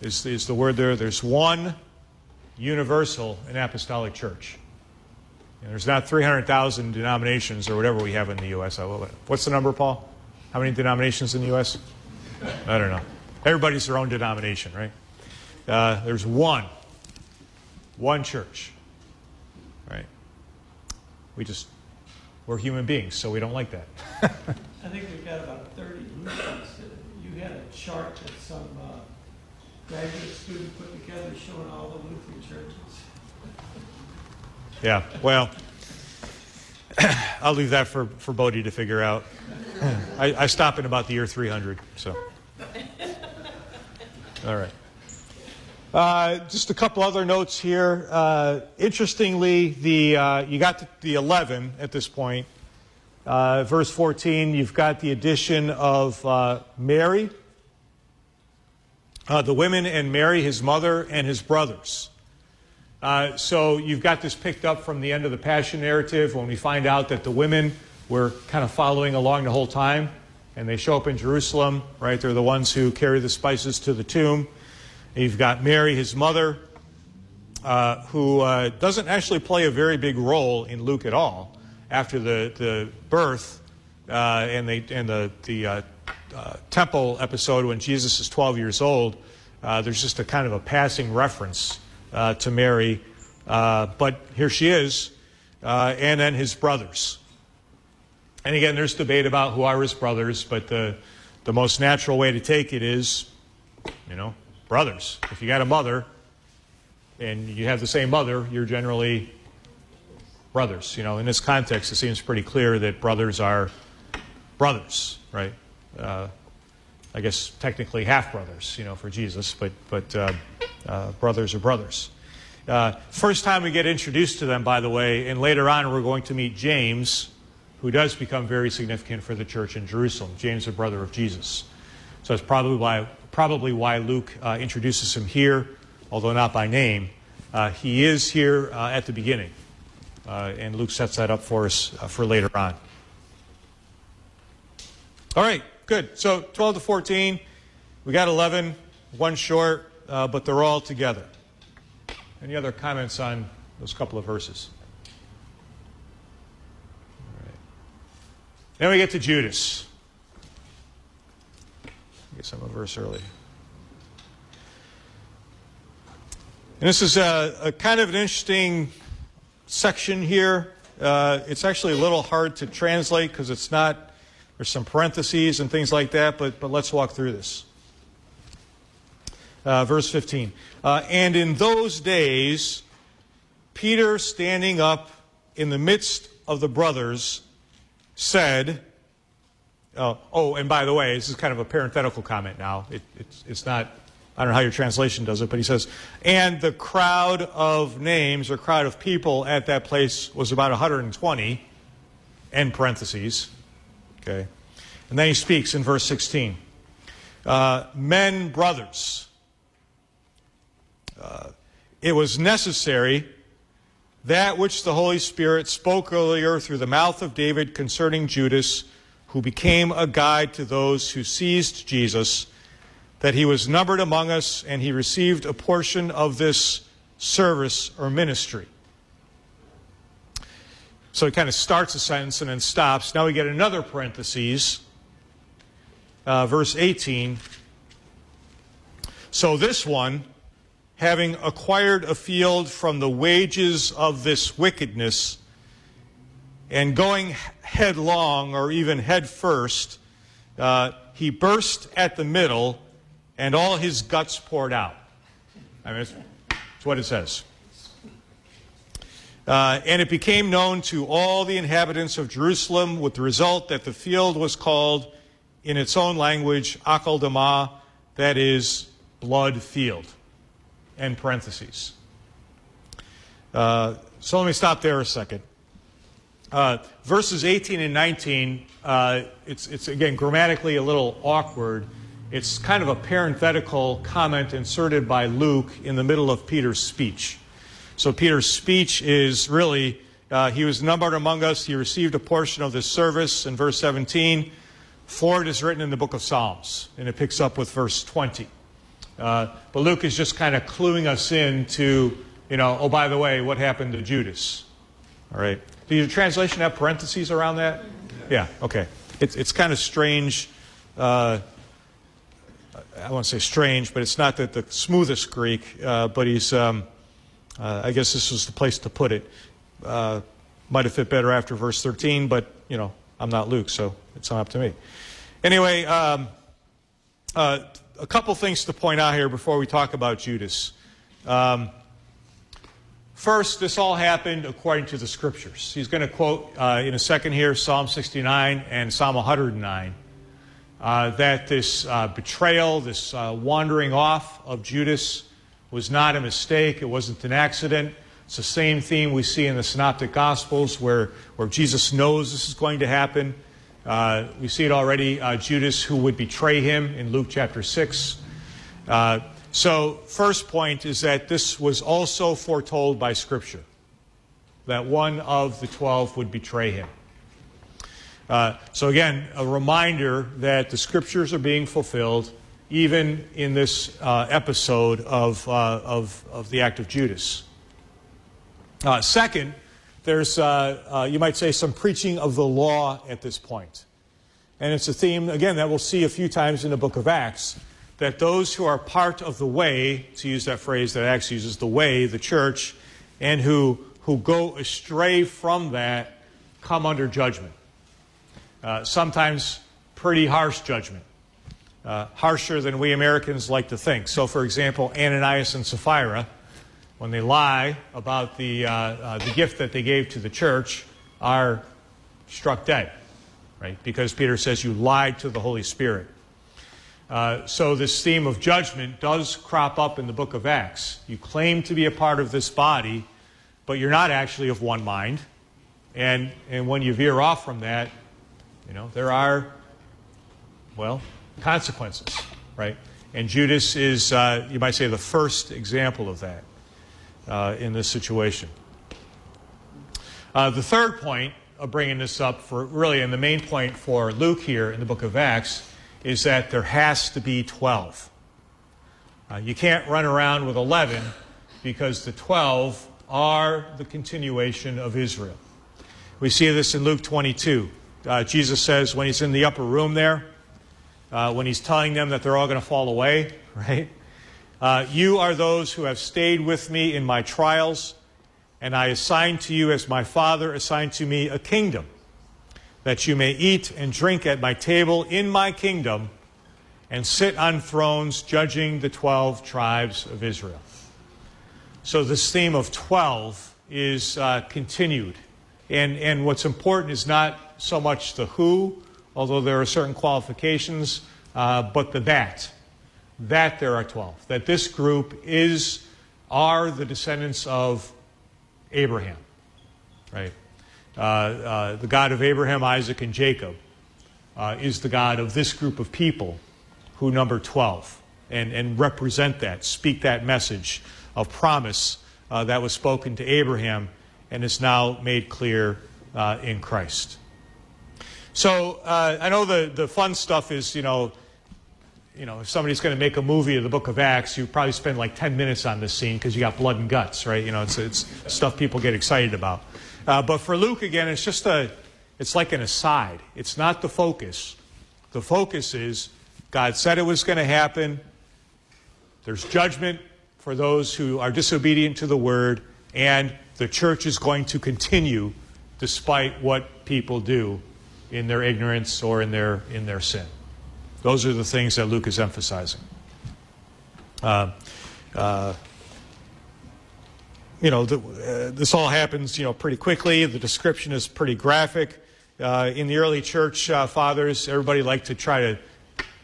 is, is the word there. There's one universal and apostolic church. And there's not 300,000 denominations or whatever we have in the U.S. What's the number, Paul? How many denominations in the U.S.? I don't know. Everybody's their own denomination, right? Uh, there's one, one church, right? We just, we're human beings, so we don't like that. I think we've got about 30 Lutherans. You had a chart that some uh, graduate student put together showing all the Lutheran churches. Yeah, well, I'll leave that for, for Bodie to figure out. I, I stop in about the year 300, so. All right. Uh, just a couple other notes here. Uh, interestingly, the, uh, you got the, the, 11 at this point. Uh, verse 14, you've got the addition of uh, Mary, uh, the women, and Mary, his mother, and his brothers. Uh, so you've got this picked up from the end of the Passion narrative when we find out that the women were kind of following along the whole time, and they show up in Jerusalem, right? They're the ones who carry the spices to the tomb. And you've got Mary, his mother, uh, who uh, doesn't actually play a very big role in Luke at all after the, the birth uh, and, the, and the, the uh, uh, temple episode when Jesus is 12 years old. There's just a kind of a passing reference to Mary. but here she is, and then his brothers. And again, there's debate about who are his brothers, but the, the most natural way to take it is, you know, brothers. If you got a mother and you have the same mother, you're generally brothers. You know, in this context, it seems pretty clear that brothers are brothers, right? Uh, I guess technically half brothers, you know, for Jesus, but but uh, uh, brothers are brothers. Uh, first time we get introduced to them, by the way, and later on we're going to meet James, who does become very significant for the church in Jerusalem. James, a brother of Jesus. So that's probably why probably why Luke uh, introduces him here, although not by name. Uh, he is here at the beginning, and Luke sets that up for us for later on. All right, good. So 12 to 14, we got 11, one short, uh, but they're all together. Any other comments on those couple of verses? Then we get to Judas. I guess I'm a verse early. And this is a, a kind of an interesting section here. Uh, it's actually a little hard to translate because it's not there's some parentheses and things like that, but, but let's walk through this. Uh, verse 15. Uh, and in those days, Peter, standing up in the midst of the brothers, said, uh, Oh, and by the way, this is kind of a parenthetical comment now. It, it's, it's not, I don't know how your translation does it, but he says, And the crowd of names or crowd of people at that place was about 120, end parentheses. Okay? And then he speaks in verse 16 uh, Men, brothers, uh, it was necessary that which the Holy Spirit spoke earlier through the mouth of David concerning Judas, who became a guide to those who seized Jesus, that he was numbered among us and he received a portion of this service or ministry. So he kind of starts a sentence and then stops. Now we get another parenthesis, uh, verse 18. So this one, having acquired a field from the wages of this wickedness, and going headlong or even head first, uh, he burst at the middle, and all his guts poured out. I mean, it's, it's what it says. Uh, and it became known to all the inhabitants of Jerusalem, with the result that the field was called, in its own language, Akeldama, that is, blood field. End parentheses. Uh, so let me stop there a second. Uh, verses 18 and 19, uh, it's, it's again grammatically a little awkward. It's kind of a parenthetical comment inserted by Luke in the middle of Peter's speech. So Peter's speech is really, uh, he was numbered among us. He received a portion of this service in verse 17. For it is written in the book of Psalms, and it picks up with verse 20. Uh, but Luke is just kind of cluing us in to, you know, oh, by the way, what happened to Judas? All right. Do your translation have parentheses around that? Yeah, okay. It's, it's kind of strange. Uh, I won't say strange, but it's not the, the smoothest Greek, uh, but he's. Um, uh, I guess this was the place to put it. Uh, might have fit better after verse 13, but, you know, I'm not Luke, so it's not up to me. Anyway, um, uh, a couple things to point out here before we talk about Judas. Um, first, this all happened according to the scriptures. He's going to quote uh, in a second here Psalm 69 and Psalm 109. Uh, that this uh, betrayal, this wandering off of Judas, was not a mistake, it wasn't an accident. It's the same theme we see in the Synoptic Gospels where, where Jesus knows this is going to happen. Uh, we see it already, uh, Judas, who would betray him in Luke chapter 6. Uh, so, first point is that this was also foretold by Scripture, that one of the twelve would betray him. Uh, so, again, a reminder that the Scriptures are being fulfilled even in this uh, episode of, uh, of, of the act of Judas. Second, there's, uh, uh, you might say, some preaching of the law at this point. And it's a theme, again, that we'll see a few times in the book of Acts that those who are part of the way, to use that phrase that Acts uses, the way, the church, and who, who go astray from that come under judgment. Uh, sometimes pretty harsh judgment, uh, harsher than we Americans like to think. So, for example, Ananias and Sapphira, when they lie about the, uh, uh the gift that they gave to the church, are struck dead, right? Because Peter says you lied to the Holy Spirit. Uh, so this theme of judgment does crop up in the book of Acts. You claim to be a part of this body, but you're not actually of one mind. And, and when you veer off from that, you know, there are, well, consequences, right? And Judas is, uh, you might say, the first example of that uh, in this situation. Uh, the third point of bringing this up for really, and the main point for Luke here in the book of Acts, is that there has to be 12. Uh, you can't run around with 11 because the 12 are the continuation of Israel. We see this in Luke 22. Uh, Jesus says when he's in the upper room there, uh, when he's telling them that they're all going to fall away, right? Uh, you are those who have stayed with me in my trials, and I assign to you, as my Father assigned to me, a kingdom that you may eat and drink at my table in my kingdom and sit on thrones judging the 12 tribes of Israel. So, this theme of 12 is uh, continued. And, and what's important is not so much the who, although there are certain qualifications, uh, but the that. That there are 12. That this group is, are the descendants of Abraham, right? Uh, uh, the God of Abraham, Isaac, and Jacob, uh, is the God of this group of people who number 12 and, and represent that, speak that message of promise uh, that was spoken to Abraham and is now made clear uh, in Christ. So uh, I know the, the fun stuff is, you know, you know, if somebody's going to make a movie of the book of Acts, you probably spend like 10 minutes on this scene because you got blood and guts, right? You know, it's, it's stuff people get excited about. Uh, but for Luke, again, it's just a, it's like an aside. It's not the focus. The focus is God said it was going to happen. There's judgment for those who are disobedient to the word, and the church is going to continue despite what people do in their ignorance or in their, in their sin. Those are the things that Luke is emphasizing. Uh, uh, you know, the, uh, this all happens, you know, pretty quickly. The description is pretty graphic. Uh, in the early church uh, fathers, everybody liked to try to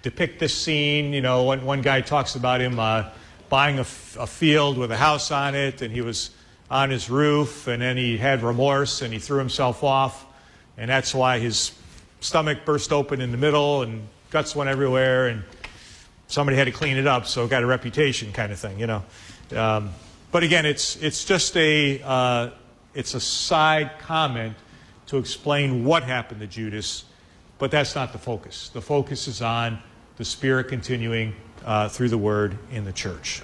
depict this scene. You know, one, one guy talks about him uh, buying a, f- a field with a house on it, and he was on his roof, and then he had remorse, and he threw himself off, and that's why his stomach burst open in the middle, and guts went everywhere, and somebody had to clean it up, so it got a reputation kind of thing, you know. Um, but again, it's, it's just a, uh, it's a side comment to explain what happened to Judas, but that's not the focus. The focus is on the Spirit continuing uh, through the Word in the church.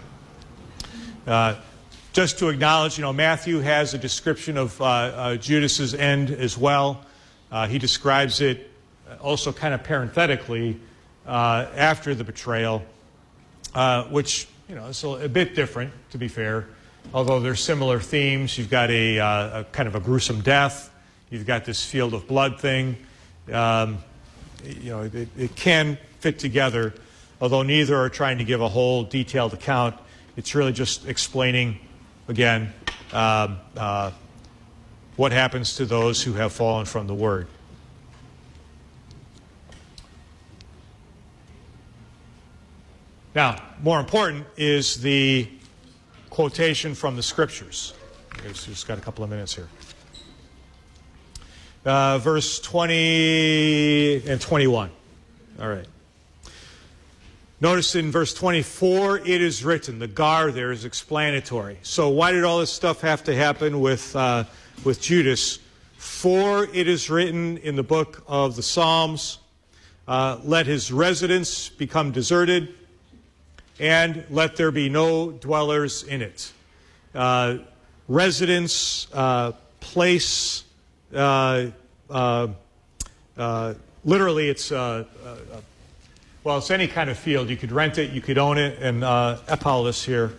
Uh, just to acknowledge, you know, Matthew has a description of uh, uh Judas's end as well. Uh, he describes it also kind of parenthetically uh, after the betrayal, which, you know, is a, bit different, to be fair although there's similar themes. You've got a, uh, a, kind of a gruesome death. You've got this field of blood thing. Um, you know, it, it, can fit together, although neither are trying to give a whole detailed account. It's really just explaining, again, um, uh, what happens to those who have fallen from the Word. Now, more important is the quotation from the scriptures. We've just got a couple of minutes here. Uh, verse 20 and 21. All right. Notice in verse 24, it is written. The gar there is explanatory. So, why did all this stuff have to happen with, uh, with Judas? For it is written in the book of the Psalms, uh, let his residence become deserted and let there be no dwellers in it. Uh, residence, uh, place. Uh, uh, uh, literally, it's uh, well, it's any kind of field. You could rent it, you could own it, and uh, here.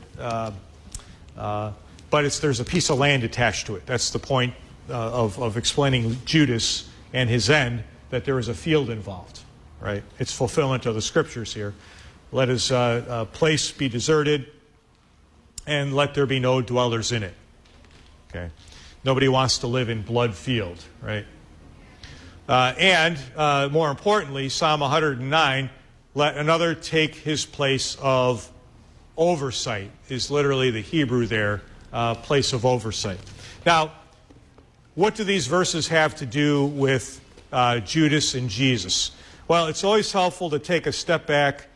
But there's a piece of land attached to it. That's the point of, of explaining Judas and his end, that there is a field involved, right? It's fulfillment of the scriptures here. Let his uh, uh, place be deserted, and let there be no dwellers in it. Okay? Nobody wants to live in blood field, right? Uh, and uh, more importantly, Psalm 109 let another take his place of oversight, is literally the Hebrew there, uh, place of oversight. Now, what do these verses have to do with uh, Judas and Jesus? Well, it's always helpful to take a step back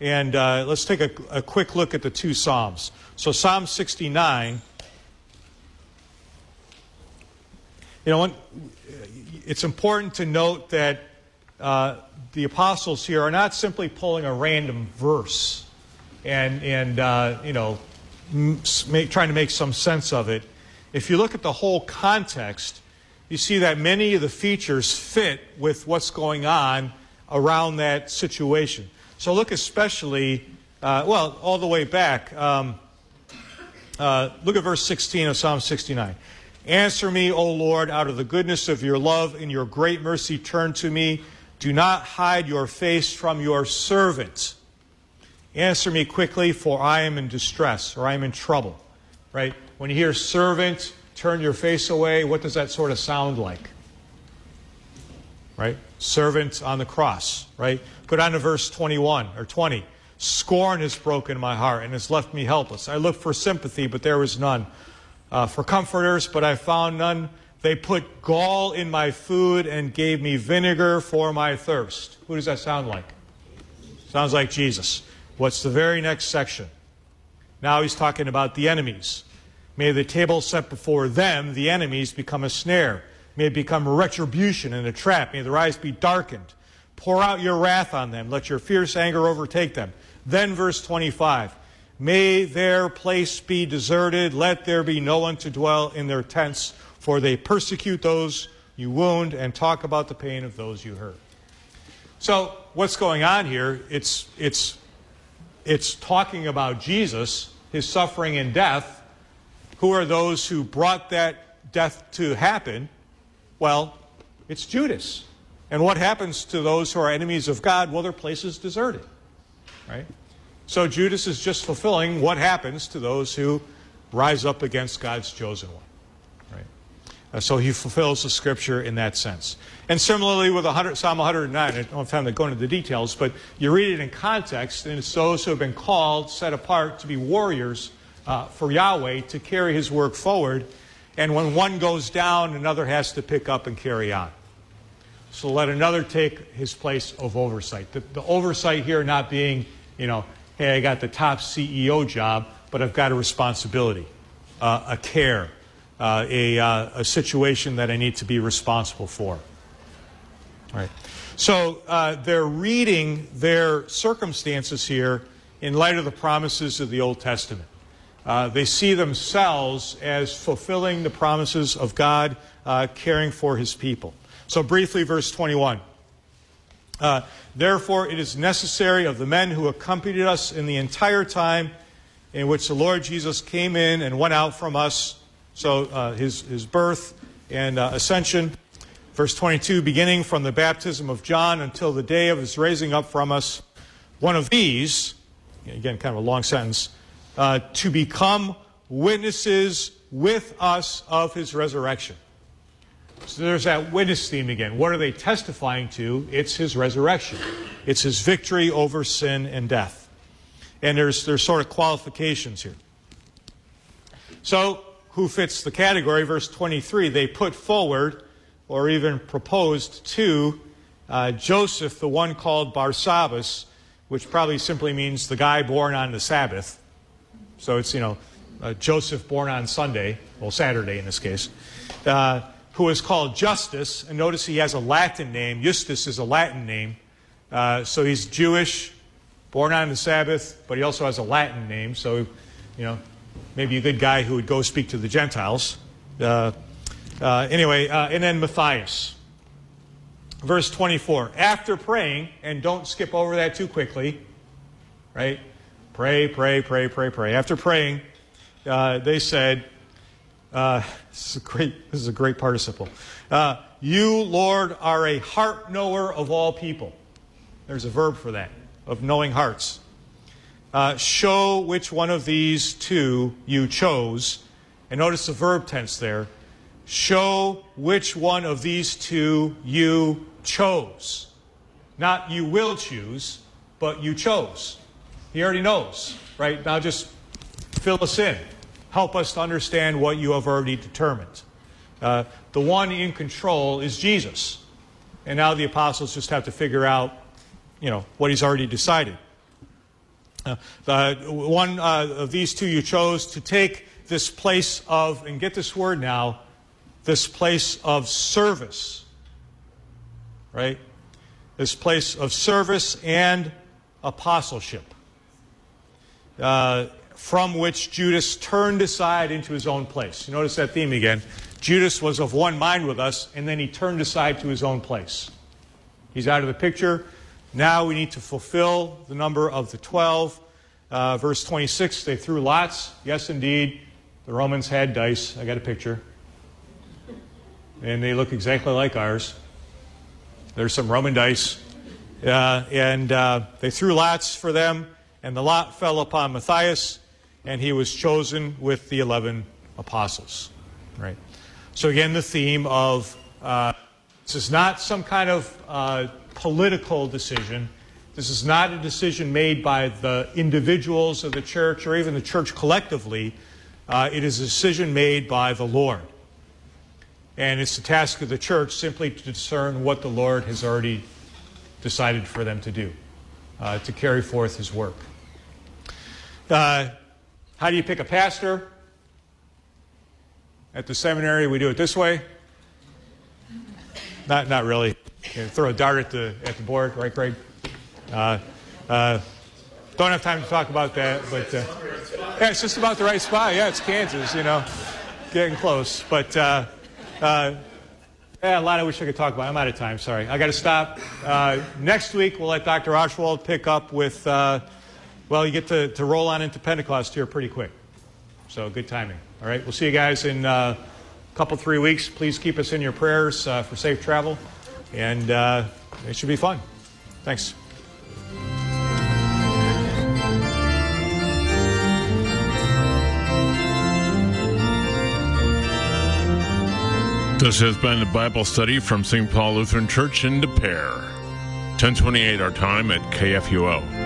and uh, let's take a, a quick look at the two Psalms. So, Psalm 69. You know, it's important to note that uh, the apostles here are not simply pulling a random verse and, and uh, you know, make, trying to make some sense of it. If you look at the whole context, you see that many of the features fit with what's going on around that situation. So look especially, uh, well, all the way back. Um, uh, look at verse 16 of Psalm 69. Answer me, O Lord, out of the goodness of your love and your great mercy, turn to me. Do not hide your face from your servant. Answer me quickly, for I am in distress or I am in trouble. Right? When you hear servant, turn your face away, what does that sort of sound like? Right? Servant on the cross, right? Put on to verse 21 or 20. Scorn has broken my heart and has left me helpless. I looked for sympathy, but there was none. Uh, for comforters, but I found none. They put gall in my food and gave me vinegar for my thirst. Who does that sound like? Sounds like Jesus. What's the very next section? Now he's talking about the enemies. May the table set before them, the enemies, become a snare. May it become retribution and a trap. May their eyes be darkened. Pour out your wrath on them. Let your fierce anger overtake them. Then, verse 25 May their place be deserted. Let there be no one to dwell in their tents for they persecute those you wound and talk about the pain of those you hurt. So, what's going on here? It's, it's, it's talking about Jesus, his suffering and death. Who are those who brought that death to happen? Well, it's Judas. And what happens to those who are enemies of God? Well, their place is deserted. Right? So Judas is just fulfilling what happens to those who rise up against God's chosen one. Uh, so he fulfills the scripture in that sense. And similarly with 100, Psalm 109, I don't have time to go into the details, but you read it in context, and it's those who have been called, set apart to be warriors uh, for Yahweh to carry his work forward. And when one goes down, another has to pick up and carry on. So let another take his place of oversight. The, the oversight here not being, you know, hey, I got the top CEO job, but I've got a responsibility, uh, a care, uh, a, uh, a, situation that I need to be responsible for. Right. So uh, they're reading their circumstances here in light of the promises of the Old Testament. Uh, they see themselves as fulfilling the promises of God, uh, caring for his people. So, briefly, verse 21. Uh, Therefore, it is necessary of the men who accompanied us in the entire time in which the Lord Jesus came in and went out from us so uh, his, his birth and uh, ascension. Verse 22 beginning from the baptism of John until the day of his raising up from us, one of these, again, kind of a long sentence, uh, to become witnesses with us of his resurrection. So there's that witness theme again. What are they testifying to? It's his resurrection, it's his victory over sin and death. And there's, there's sort of qualifications here. So who fits the category. Verse 23 they put forward or even proposed to uh, Joseph, the one called Barsabbas, which probably simply means the guy born on the Sabbath. So it's, you know, uh, Joseph born on Sunday, well, Saturday in this case, uh, who is called Justus. And notice he has a Latin name. Justus is a Latin name. Uh, so he's Jewish, born on the Sabbath, but he also has a Latin name. So, you know, maybe a good guy who would go speak to the Gentiles. Uh, uh, anyway, uh, and then Matthias. Verse 24. After praying, and don't skip over that too quickly, right? Pray, pray, pray, pray, pray. After praying, uh, they said, uh, this, is a great, this is a great participle. Uh, you, Lord, are a heart knower of all people. There's a verb for that, of knowing hearts. Uh, show which one of these two you chose. And notice the verb tense there. Show which one of these two you chose. Not you will choose, but you chose. He already knows, right? Now just fill us in. Help us to understand what you have already determined. Uh, the one in control is Jesus. And now the apostles just have to figure out, you know, what he's already decided. Uh, the one uh, of these two you chose to take this place of, and get this word now, this place of service, right? This place of service and apostleship, uh, from which Judas turned aside into his own place. You notice that theme again. Judas was of one mind with us, and then he turned aside to his own place. He's out of the picture. Now we need to fulfill the number of the 12. Uh, verse 26, they threw lots. Yes, indeed. The Romans had dice. I got a picture. And they look exactly like ours. There's some Roman dice. Uh, and uh, they threw lots for them, and the lot fell upon Matthias, and he was chosen with the 11 apostles. Right? So, again, the theme of uh, this is not some kind of uh, political decision. This is not a decision made by the individuals of the church or even the church collectively. Uh, it is a decision made by the Lord. And it's the task of the church simply to discern what the Lord has already decided for them to do, uh, to carry forth his work. Uh, how do you pick a pastor? At the seminary, we do it this way. Not, not really. You throw a dart at the, at the board, right, Greg? Uh, uh, don't have time to talk about that, but uh, yeah, it's just about the right spot. Yeah, it's Kansas, you know, getting close. But uh, uh, yeah, a lot I wish I could talk about. I'm out of time. Sorry, I got to stop. Uh, next week we'll let Dr. Oschwald pick up with. Well, you get to, to roll on into Pentecost here pretty quick, so good timing. All right, we'll see you guys in a couple three weeks. Please keep us in your prayers uh, for safe travel, and uh, it should be fun. Thanks. This has been a Bible study from St. Paul Lutheran Church in De Pere. 1028 our time at KFUO.